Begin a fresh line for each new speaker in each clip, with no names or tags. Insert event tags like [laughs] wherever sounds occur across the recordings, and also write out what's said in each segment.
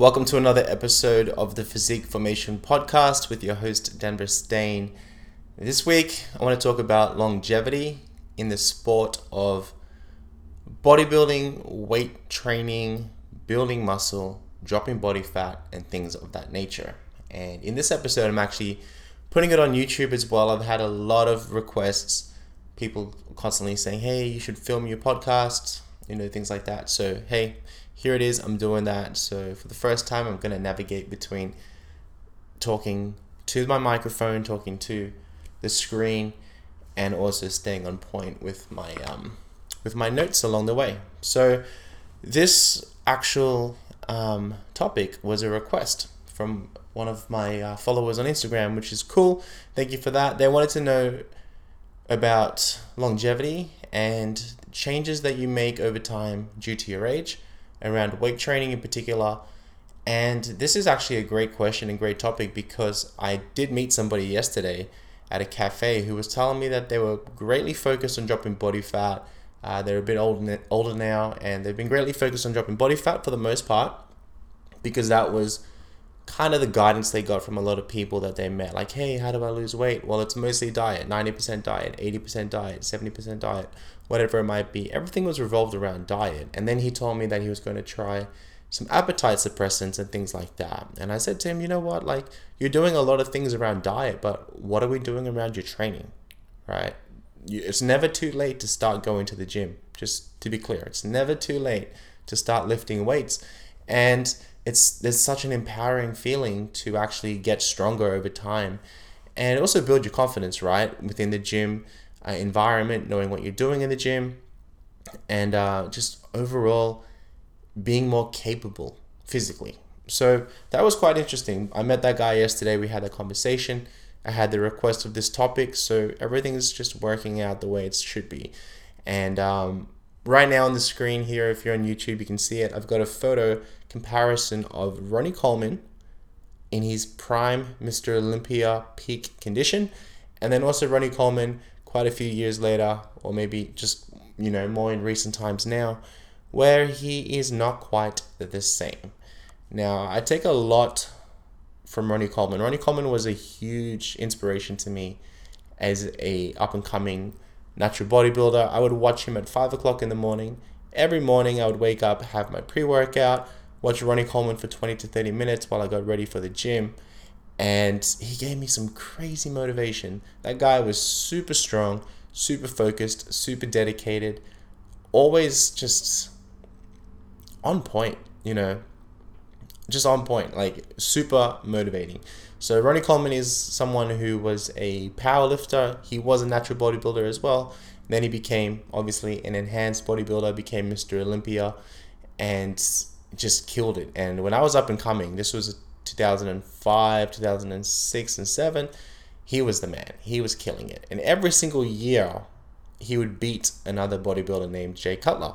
Welcome to another episode of the Physique Formation Podcast with your host, Denver Steyn. This week, I want to talk about longevity in the sport of bodybuilding, weight training, building muscle, dropping body fat, and things of that nature. And in this episode, I'm actually putting it on YouTube as well. I've had a lot of requests, people constantly saying, hey, you should film your podcast, you know, things like that. So, hey, here it is. I'm doing that. So, for the first time, I'm going to navigate between talking to my microphone, talking to the screen, and also staying on point with my um, with my notes along the way. So, this actual um, topic was a request from one of my uh, followers on Instagram, which is cool. Thank you for that. They wanted to know about longevity and changes that you make over time due to your age, around weight training in particular. And this is actually a great question and great topic because I did meet somebody yesterday at a cafe who was telling me that they were greatly focused on dropping body fat. Uh, they're a bit older, older now and they've been greatly focused on dropping body fat for the most part because that was kind of the guidance they got from a lot of people that they met. Like, hey, how do I lose weight? Well, it's mostly diet 90% diet, 80% diet, 70% diet, whatever it might be. Everything was revolved around diet. And then he told me that he was going to try some appetite suppressants and things like that. And I said to him, you know what? Like, you're doing a lot of things around diet, but what are we doing around your training? Right? it's never too late to start going to the gym. Just to be clear, it's never too late to start lifting weights. And it's there's such an empowering feeling to actually get stronger over time. And also build your confidence right within the gym uh, environment knowing what you're doing in the gym. And uh, just overall being more capable physically. So that was quite interesting. I met that guy yesterday. We had a conversation. I had the request of this topic. So everything is just working out the way it should be. And um, right now on the screen here, if you're on YouTube, you can see it. I've got a photo comparison of Ronnie Coleman in his prime Mr. Olympia peak condition, and then also Ronnie Coleman quite a few years later, or maybe just you know more in recent times now, where he is not quite the same. Now I take a lot from Ronnie Coleman. Ronnie Coleman was a huge inspiration to me as a up and coming natural bodybuilder. I would watch him at five o'clock in the morning. Every morning, I would wake up, have my pre workout, watch Ronnie Coleman for 20 to 30 minutes while I got ready for the gym. And he gave me some crazy motivation. That guy was super strong, super focused, super dedicated, always just on point, you know, just on point, like super motivating. So Ronnie Coleman is someone who was a power lifter. He was a natural bodybuilder as well. Then he became obviously an enhanced bodybuilder, became Mr. Olympia, and just killed it. And when I was up and coming, this was 2005, 2006, and seven. He was the man. He was killing it. And every single year, he would beat another bodybuilder named Jay Cutler.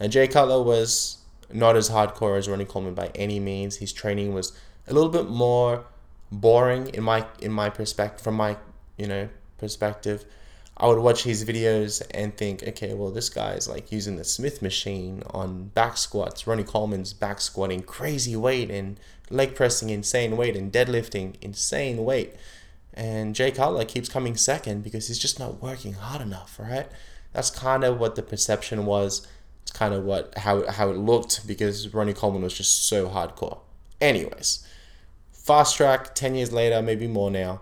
Now Jay Cutler was not as hardcore as Ronnie Coleman by any means. His training was a little bit more boring in my in my perspective from my you know perspective i would watch his videos and think okay well this guy's like using the smith machine on back squats ronnie coleman's back squatting crazy weight and leg pressing insane weight and deadlifting insane weight. And jay cutler keeps coming second because he's just not working hard enough right? That's kind of what the perception was. It's kind of what how, how it looked because ronnie coleman was just so hardcore. Anyways Fast track, 10 years later, maybe more now.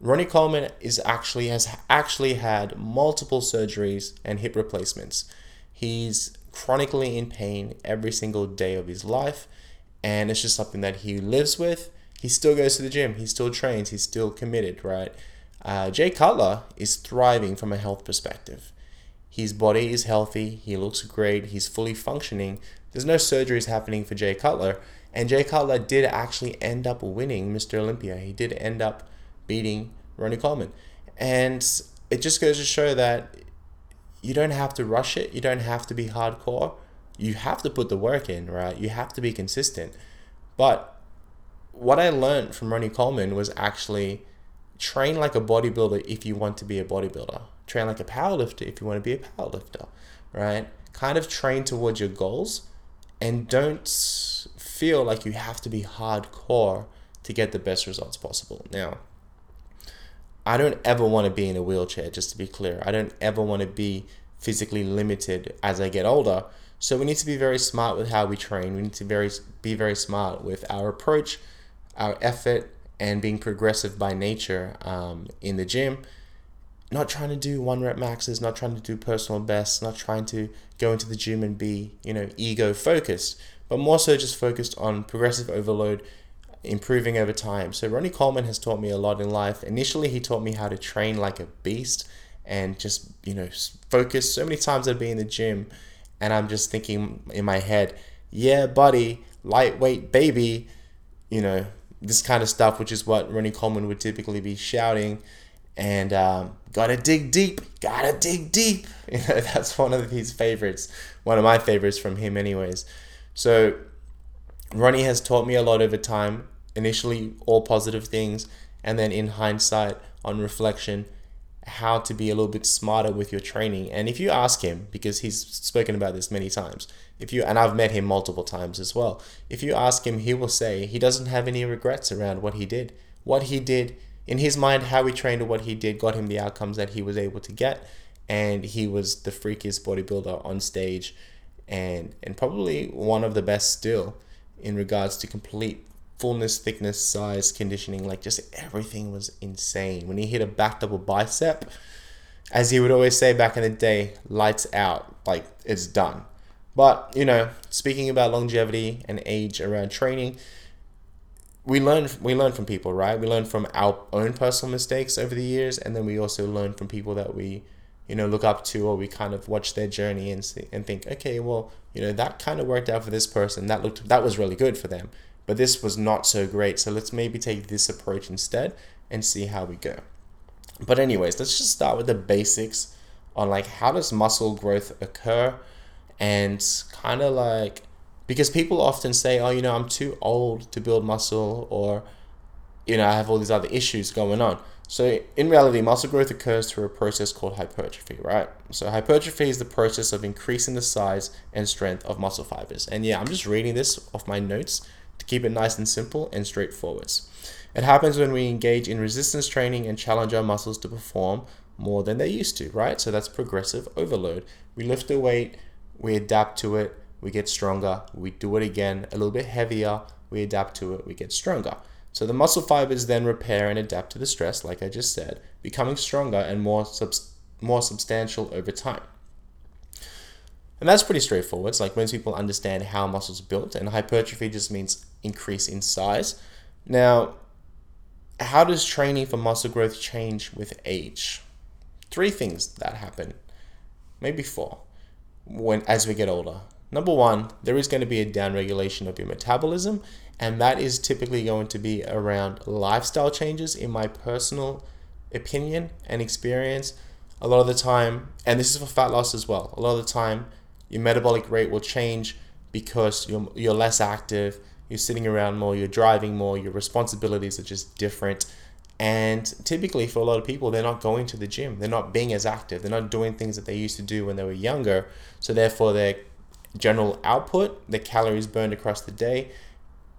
Ronnie Coleman is actually has actually had multiple surgeries and hip replacements. He's chronically in pain every single day of his life, and it's just something that he lives with. He still goes to the gym, he still trains, he's still committed, right? Uh, Jay Cutler is thriving from a health perspective. His body is healthy, he looks great, he's fully functioning. There's no surgeries happening for Jay Cutler, and Jay Cutler did actually end up winning Mr. Olympia. He did end up beating Ronnie Coleman. And it just goes to show that you don't have to rush it. You don't have to be hardcore. You have to put the work in, right? You have to be consistent. But what I learned from Ronnie Coleman was actually train like a bodybuilder if you want to be a bodybuilder. Train like a powerlifter if you want to be a powerlifter, right? Kind of train towards your goals and don't feel like you have to be hardcore to get the best results possible. Now, I don't ever want to be in a wheelchair, just to be clear. I don't ever want to be physically limited as I get older. So we need to be very smart with how we train. We need to very be very smart with our approach, our effort, and being progressive by nature um, in the gym. Not trying to do one rep maxes, not trying to do personal bests, not trying to go into the gym and be you know ego focused, but more so just focused on progressive overload improving over time. So Ronnie Coleman has taught me a lot in life. Initially, he taught me how to train like a beast and just you know focus. So many times I'd be in the gym, and I'm just thinking in my head, "Yeah, buddy, lightweight baby," you know this kind of stuff, which is what Ronnie Coleman would typically be shouting. And um, gotta dig deep, gotta dig deep. [laughs] You know that's one of his favorites, one of my favorites from him, anyways. So Ronnie has taught me a lot over time initially all positive things, and then in hindsight, on reflection, how to be a little bit smarter with your training. And if you ask him, because he's spoken about this many times, if you and I've met him multiple times as well, if you ask him, he will say he doesn't have any regrets around what he did. What he did in his mind, how he trained or what he did got him the outcomes that he was able to get. And he was the freakiest bodybuilder on stage and and probably one of the best still in regards to complete fullness, thickness, size, conditioning, like just everything was insane. When he hit a back double bicep, as he would always say back in the day, lights out, like it's done. But, you know, speaking about longevity and age around training, we learn we learn from people, right? We learn from our own personal mistakes over the years and then we also learn from people that we you know look up to or we kind of watch their journey and see, and think okay well you know that kind of worked out for this person that looked that was really good for them but this was not so great. So let's maybe take this approach instead and see how we go. But anyways, let's just start with the basics on like how does muscle growth occur and kind of like because people often say, "Oh, you know, I'm too old to build muscle," or you know, I have all these other issues going on. So in reality, muscle growth occurs through a process called hypertrophy, right? So hypertrophy is the process of increasing the size and strength of muscle fibers. And yeah, I'm just reading this off my notes to keep it nice and simple and straightforward. It happens when we engage in resistance training and challenge our muscles to perform more than they used to, right? So that's progressive overload. We lift a weight, we adapt to it, we get stronger, we do it again a little bit heavier, we adapt to it, we get stronger. So the muscle fibers then repair and adapt to the stress, like I just said, becoming stronger and more subs- more substantial over time. And that's pretty straightforward. It's like most people understand how muscles are built, and hypertrophy just means increase in size. Now, how does training for muscle growth change with age? Three things that happen, maybe four, when as we get older. Number one, there is going to be a downregulation of your metabolism, and that is typically going to be around lifestyle changes, in my personal opinion and experience. A lot of the time, and this is for fat loss as well, a lot of the time, your metabolic rate will change because you're, you're less active, you're sitting around more, you're driving more, your responsibilities are just different. And typically, for a lot of people, they're not going to the gym, they're not being as active, they're not doing things that they used to do when they were younger. So, therefore, their general output, the calories burned across the day,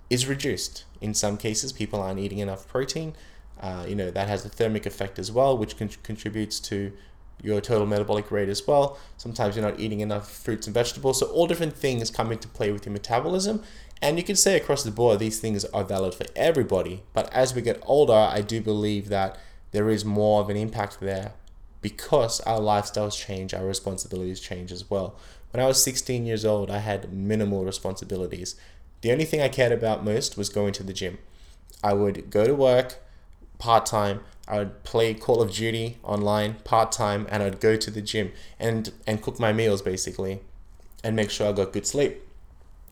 is reduced. In some cases, people aren't eating enough protein. Uh, you know, that has a thermic effect as well, which con- contributes to your total metabolic rate as well. Sometimes you're not eating enough fruits and vegetables. So, all different things come into play with your metabolism. And you can say across the board, these things are valid for everybody. But as we get older, I do believe that there is more of an impact there because our lifestyles change, our responsibilities change as well. When I was 16 years old, I had minimal responsibilities. The only thing I cared about most was going to the gym. I would go to work part time, I would play Call of Duty online part time, and I'd go to the gym and and cook my meals basically, and make sure I got good sleep,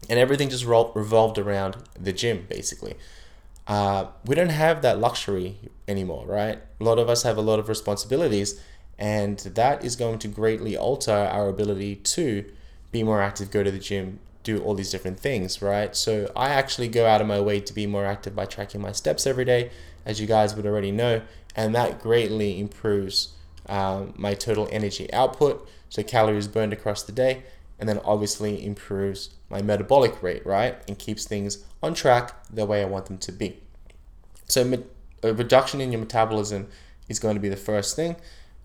and everything just revolved around the gym basically. Uh, we don't have that luxury anymore, right? A lot of us have a lot of responsibilities, and that is going to greatly alter our ability to be more active, go to the gym, do all these different things, right? So I actually go out of my way to be more active by tracking my steps every day, as you guys would already know and that greatly improves um, my total energy output, so calories burned across the day, and then obviously improves my metabolic rate, right? And keeps things on track the way I want them to be. So, a reduction in your metabolism is going to be the first thing,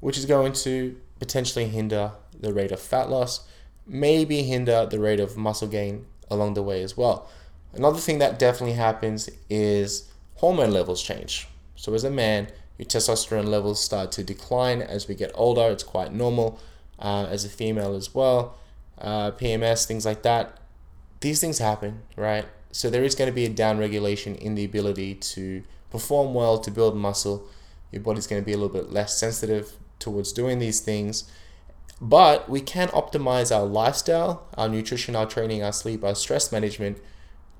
which is going to potentially hinder the rate of fat loss, maybe hinder the rate of muscle gain along the way as well. Another thing that definitely happens is hormone levels change. So, as a man, your testosterone levels start to decline as we get older. It's quite normal. Uh, as a female as well, uh, PMS, things like that. These things happen, right? So there is going to be a down regulation in the ability to perform well, to build muscle. Your body's going to be a little bit less sensitive towards doing these things. But we can optimize our lifestyle, our nutrition, our training, our sleep, our stress management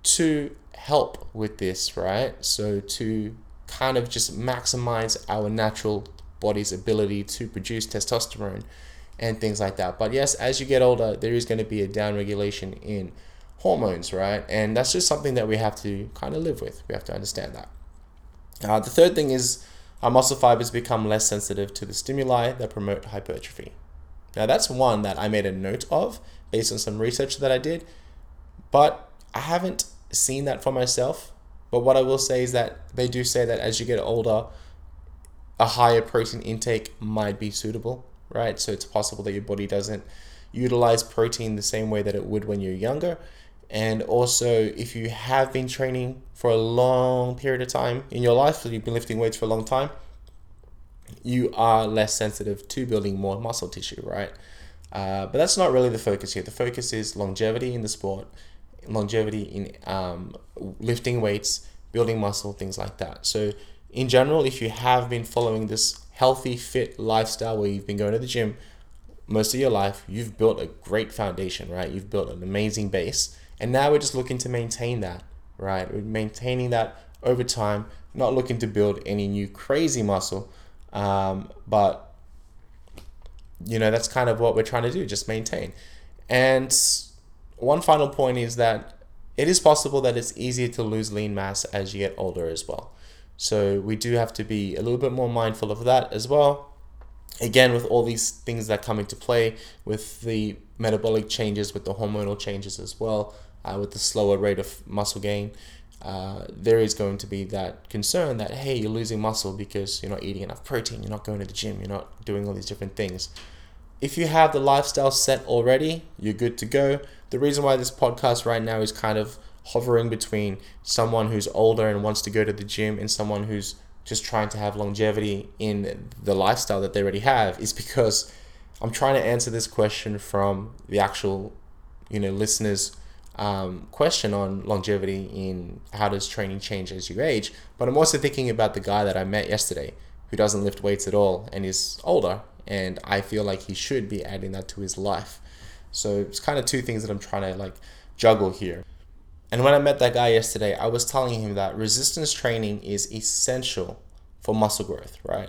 to help with this, right? So to kind of just maximize our natural body's ability to produce testosterone and things like that. But yes, as you get older, there is going to be a down regulation in hormones, right? And that's just something that we have to kind of live with. We have to understand that. Uh, the third thing is our muscle fibers become less sensitive to the stimuli that promote hypertrophy. Now, that's one that I made a note of based on some research that I did, but I haven't seen that for myself. But what I will say is that they do say that as you get older, a higher protein intake might be suitable, right? So it's possible that your body doesn't utilize protein the same way that it would when you're younger. And also, if you have been training for a long period of time in your life, so you've been lifting weights for a long time, you are less sensitive to building more muscle tissue, right? Uh, but that's not really the focus here. The focus is longevity in the sport, longevity in um, lifting weights, building muscle, things like that. So, in general, if you have been following this healthy, fit lifestyle where you've been going to the gym most of your life, you've built a great foundation, right? You've built an amazing base and now we're just looking to maintain that, right? We're maintaining that over time, not looking to build any new crazy muscle. Um, but, you know, that's kind of what we're trying to do, just maintain. And one final point is that it is possible that it's easier to lose lean mass as you get older as well. So we do have to be a little bit more mindful of that as well. Again, with all these things that come into play, with the metabolic changes, with the hormonal changes as well, uh, with the slower rate of muscle gain, uh, there is going to be that concern that hey, you're losing muscle because you're not eating enough protein, you're not going to the gym, you're not doing all these different things. If you have the lifestyle set already, you're good to go. The reason why this podcast right now is kind of hovering between someone who's older and wants to go to the gym and someone who's just trying to have longevity in the lifestyle that they already have is because I'm trying to answer this question from the actual, you know, listeners' um, question on longevity in how does training change as you age. But I'm also thinking about the guy that I met yesterday who doesn't lift weights at all and is older, and I feel like he should be adding that to his life. So it's kind of two things that I'm trying to like juggle here. And when I met that guy yesterday, I was telling him that resistance training is essential for muscle growth, right?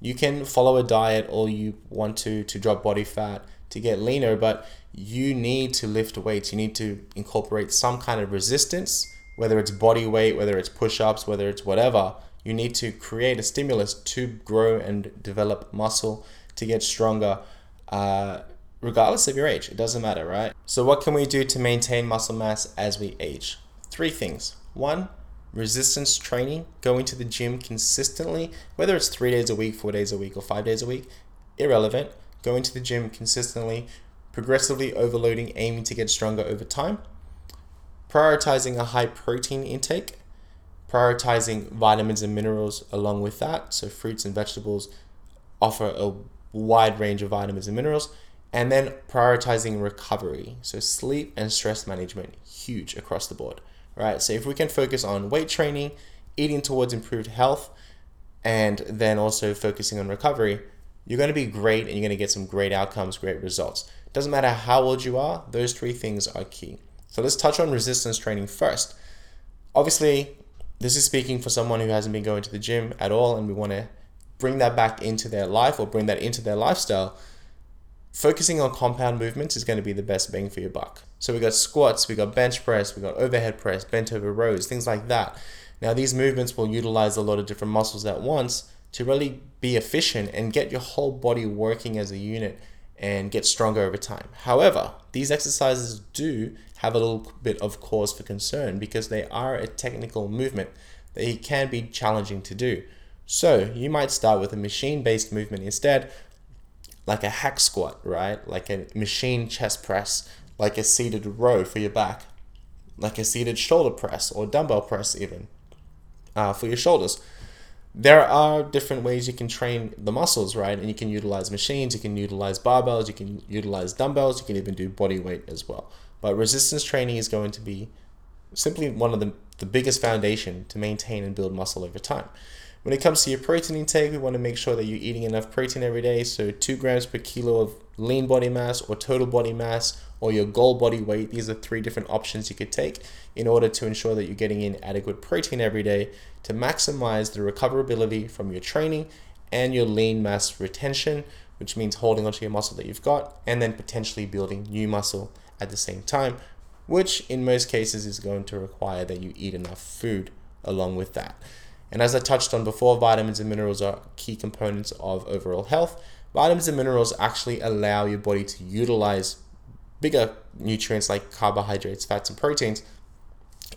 You can follow a diet all you want to to drop body fat, to get leaner, but you need to lift weights. You need to incorporate some kind of resistance, whether it's body weight, whether it's push ups, whether it's whatever. You need to create a stimulus to grow and develop muscle to get stronger, uh, regardless of your age. It doesn't matter, right? So, what can we do to maintain muscle mass as we age? Three things. One, resistance training, going to the gym consistently, whether it's three days a week, four days a week, or five days a week, irrelevant going to the gym consistently, progressively overloading, aiming to get stronger over time, prioritizing a high protein intake, prioritizing vitamins and minerals along with that. So, fruits and vegetables offer a wide range of vitamins and minerals, and then prioritizing recovery. So, sleep and stress management, huge across the board, right? So, if we can focus on weight training, eating towards improved health, and then also focusing on recovery, you're going to be great and you're going to get some great outcomes, great results. Doesn't matter how old you are, those three things are key. So let's touch on resistance training first. Obviously, this is speaking for someone who hasn't been going to the gym at all and we want to bring that back into their life or bring that into their lifestyle. Focusing on compound movements is going to be the best bang for your buck. So we got squats, we got bench press, we got overhead press, bent over rows, things like that. Now these movements will utilize a lot of different muscles at once, to really be efficient and get your whole body working as a unit and get stronger over time. However, these exercises do have a little bit of cause for concern because they are a technical movement. They can be challenging to do. So you might start with a machine based movement instead, like a hack squat, right? Like a machine chest press, like a seated row for your back, like a seated shoulder press or dumbbell press, even uh, for your shoulders. There are different ways you can train the muscles, right? And you can utilize machines, you can utilize barbells, you can utilize dumbbells, you can even do body weight as well. But resistance training is going to be simply one of the, the biggest foundation to maintain and build muscle over time. When it comes to your protein intake, we want to make sure that you're eating enough protein every day. So, two grams per kilo of lean body mass or total body mass or your goal body weight. These are three different options you could take in order to ensure that you're getting in adequate protein every day to maximize the recoverability from your training and your lean mass retention, which means holding onto your muscle that you've got and then potentially building new muscle at the same time, which in most cases is going to require that you eat enough food along with that. And as I touched on before, vitamins and minerals are key components of overall health. Vitamins and minerals actually allow your body to utilize bigger nutrients like carbohydrates, fats, and proteins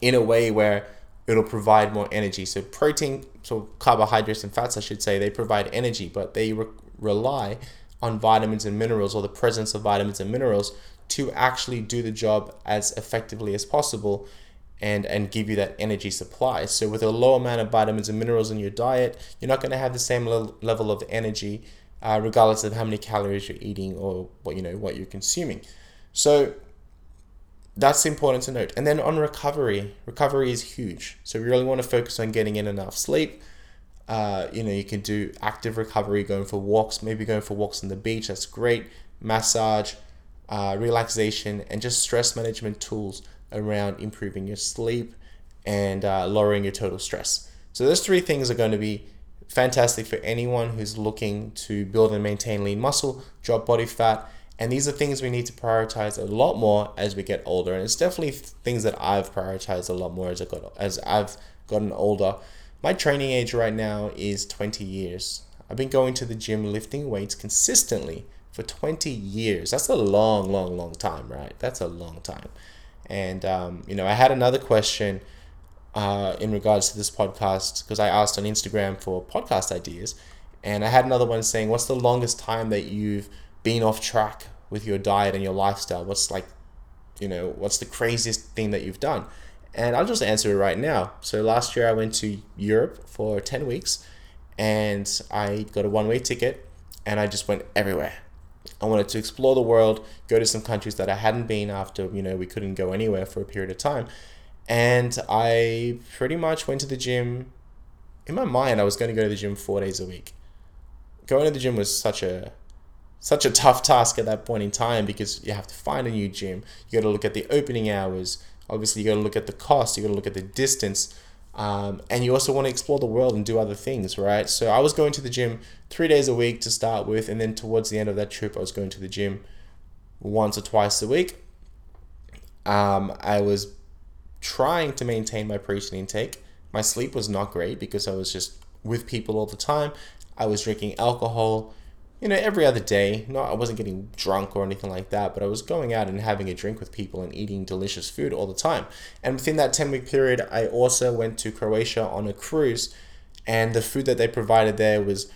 in a way where it'll provide more energy. So, protein, so carbohydrates and fats, I should say, they provide energy, but they re- rely on vitamins and minerals or the presence of vitamins and minerals to actually do the job as effectively as possible and and give you that energy supply. So with a low amount of vitamins and minerals in your diet, you're not going to have the same level of energy, uh, regardless of how many calories you're eating or what you know what you're consuming. So that's important to note. And then on recovery, recovery is huge. So we really want to focus on getting in enough sleep. Uh, you know, you can do active recovery, going for walks, maybe going for walks on the beach. That's great. Massage, uh, relaxation, and just stress management tools around improving your sleep and uh, lowering your total stress. So, those three things are going to be fantastic for anyone who's looking to build and maintain lean muscle, drop body fat. And these are things we need to prioritize a lot more as we get older. And it's definitely things that I've prioritized a lot more as I got as I've gotten older. My training age right now is 20 years. I've been going to the gym lifting weights consistently for 20 years. That's a long, long, long time, right? That's a long time. And, um, you know, I had another question uh, in regards to this podcast because I asked on Instagram for podcast ideas. And I had another one saying, What's the longest time that you've been off track with your diet and your lifestyle? What's like, you know, what's the craziest thing that you've done? And I'll just answer it right now. So last year I went to Europe for 10 weeks and I got a one way ticket and I just went everywhere. I wanted to explore the world, go to some countries that I hadn't been after, you know, we couldn't go anywhere for a period of time. And I pretty much went to the gym. In my mind, I was going to go to the gym four days a week. Going to the gym was such a such a tough task at that point in time because you have to find a new gym. You got to look at the opening hours. Obviously, you got to look at the cost. You got to look at the distance. Um, and you also want to explore the world and do other things, right? So I was going to the gym three days a week to start with, and then towards the end of that trip, I was going to the gym once or twice a week. Um, I was trying to maintain my protein intake. My sleep was not great because I was just with people all the time. I was drinking alcohol you know, every other day. No, I wasn't getting drunk or anything like that, but I was going out and having a drink with people and eating delicious food all the time. And within that 10 week period, I also went to Croatia on a cruise, and the food that they provided there was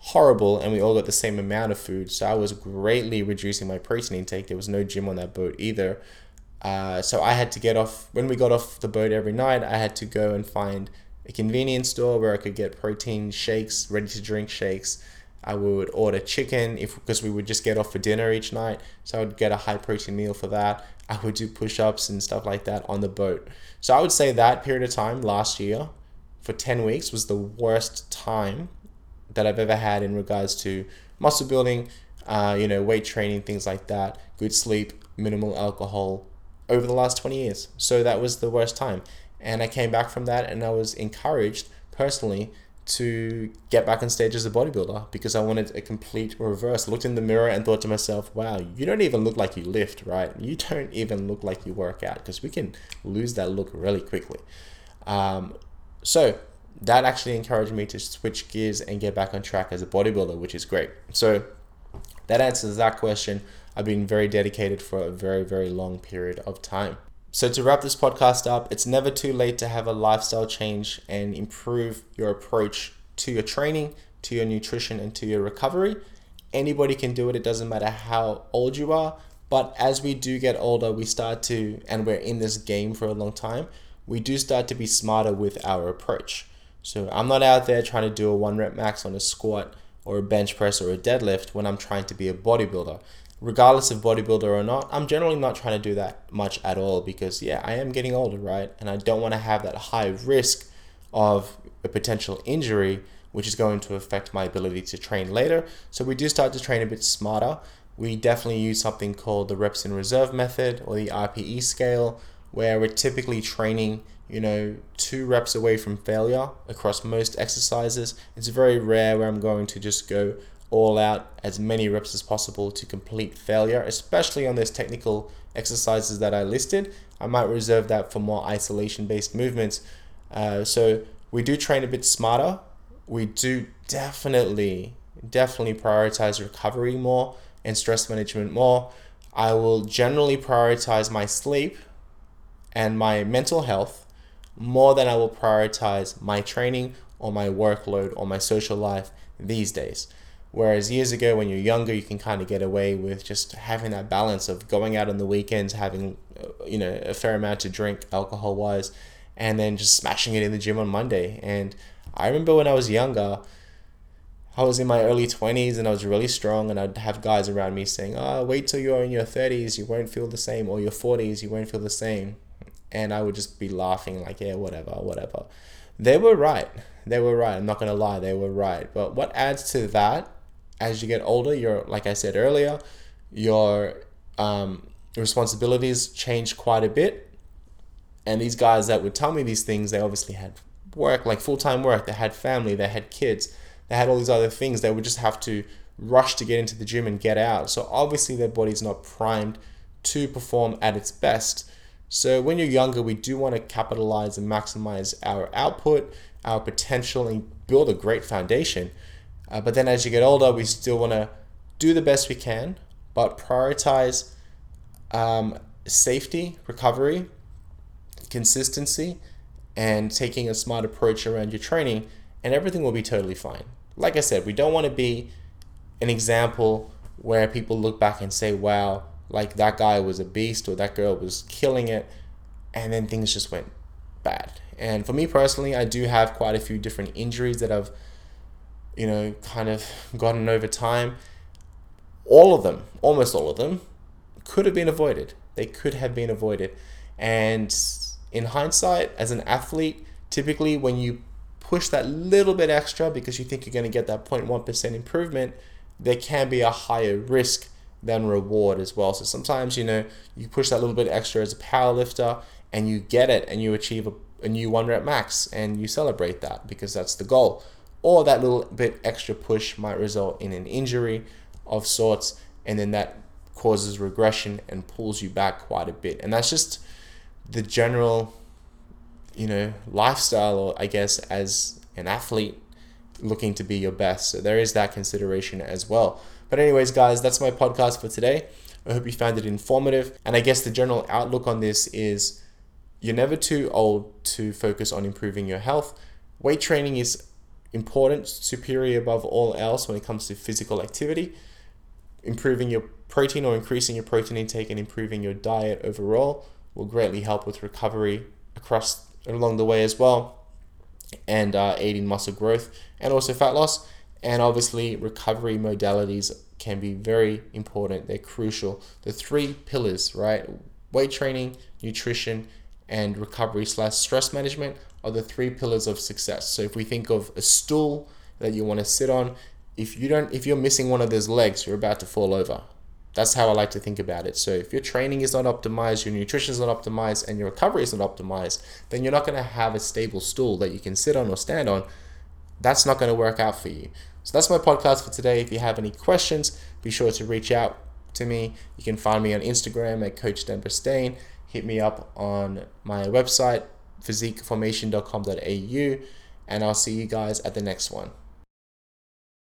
horrible, and we all got the same amount of food. So I was greatly reducing my protein intake. There was no gym on that boat either. Uh, so I had to get off, when we got off the boat every night, I had to go and find a convenience store where I could get protein shakes, ready to drink shakes I would order chicken if because we would just get off for dinner each night. So I would get a high protein meal for that. I would do push ups and stuff like that on the boat. So I would say that period of time last year for 10 weeks was the worst time that I've ever had in regards to muscle building, uh, you know, weight training, things like that, good sleep, minimal alcohol over the last 20 years. So that was the worst time. And I came back from that and I was encouraged personally to get back on stage as a bodybuilder because I wanted a complete reverse. Looked in the mirror and thought to myself, wow, you don't even look like you lift, right? You don't even look like you work out because we can lose that look really quickly. Um, so that actually encouraged me to switch gears and get back on track as a bodybuilder, which is great. So that answers that question. I've been very dedicated for a very, very long period of time. So, to wrap this podcast up, it's never too late to have a lifestyle change and improve your approach to your training, to your nutrition, and to your recovery. Anybody can do it, it doesn't matter how old you are. But as we do get older, we start to, and we're in this game for a long time, we do start to be smarter with our approach. So I'm not out there trying to do a one rep max on a squat or a bench press or a deadlift when I'm trying to be a bodybuilder. Regardless of bodybuilder or not, I'm generally not trying to do that much at all because, yeah, I am getting older, right? And I don't want to have that high risk of a potential injury, which is going to affect my ability to train later. So we do start to train a bit smarter. We definitely use something called the reps in reserve method or the RPE scale, where we're typically training you know, two reps away from failure across most exercises. It's very rare where I'm going to just go all out as many reps as possible to complete failure, especially on those technical exercises that I listed. I might reserve that for more isolation based movements. Uh, so we do train a bit smarter. We do definitely, definitely prioritize recovery more and stress management more. I will generally prioritize my sleep and my mental health more than I will prioritize my training or my workload or my social life these days. Whereas years ago, when you're younger, you can kind of get away with just having that balance of going out on the weekends, having uh, you know a fair amount to drink alcohol wise, and then just smashing it in the gym on Monday. And I remember when I was younger, I was in my early 20s and I was really strong, and I'd have guys around me saying, "Oh, wait till you're in your 30s, you won't feel the same, or your 40s, you won't feel the same." and I would just be laughing like, yeah, whatever, whatever. They were right. They were right. I'm not gonna lie, they were right. But what adds to that, as you get older, your like I said earlier, your um, responsibilities change quite a bit. And these guys that would tell me these things, they obviously had work, like full time work. They had family. They had kids. They had all these other things. They would just have to rush to get into the gym and get out. So obviously their body's not primed to perform at its best. So when you're younger, we do want to capitalize and maximize our output, our potential, and build a great foundation. Uh, but then as you get older, we still want to do the best we can, but prioritize um, safety, recovery, consistency, and taking a smart approach around your training, and everything will be totally fine. Like I said, we don't want to be an example where people look back and say, wow, like that guy was a beast or that girl was killing it and then things just went bad and for me personally i do have quite a few different injuries that i've you know kind of gotten over time all of them almost all of them could have been avoided they could have been avoided and in hindsight as an athlete typically when you push that little bit extra because you think you're going to get that 0.1% improvement there can be a higher risk than reward as well. So sometimes, you know, you push that little bit extra as a power lifter and you get it and you achieve a, a new one rep max and you celebrate that because that's the goal. Or that little bit extra push might result in an injury of sorts and then that causes regression and pulls you back quite a bit. And that's just the general, you know, lifestyle, or I guess, as an athlete looking to be your best. So there is that consideration as well. But, anyways, guys, that's my podcast for today. I hope you found it informative. And I guess the general outlook on this is you're never too old to focus on improving your health. Weight training is important, superior above all else when it comes to physical activity. Improving your protein or increasing your protein intake and improving your diet overall will greatly help with recovery across along the way as well and uh, aiding muscle growth and also fat loss. And obviously, recovery modalities can be very important. They're crucial. The three pillars, right? Weight training, nutrition, and recovery slash stress management are the three pillars of success. So if we think of a stool that you want to sit on, if you don't if you're missing one of those legs, you're about to fall over. That's how I like to think about it. So if your training is not optimized, your nutrition is not optimized, and your recovery is not optimized, then you're not going to have a stable stool that you can sit on or stand on. That's not going to work out for you. So that's my podcast for today. If you have any questions, be sure to reach out to me. You can find me on Instagram at Coach Denver Steyn. Hit me up on my website, physiqueformation.com.au, and I'll see you guys at the next one.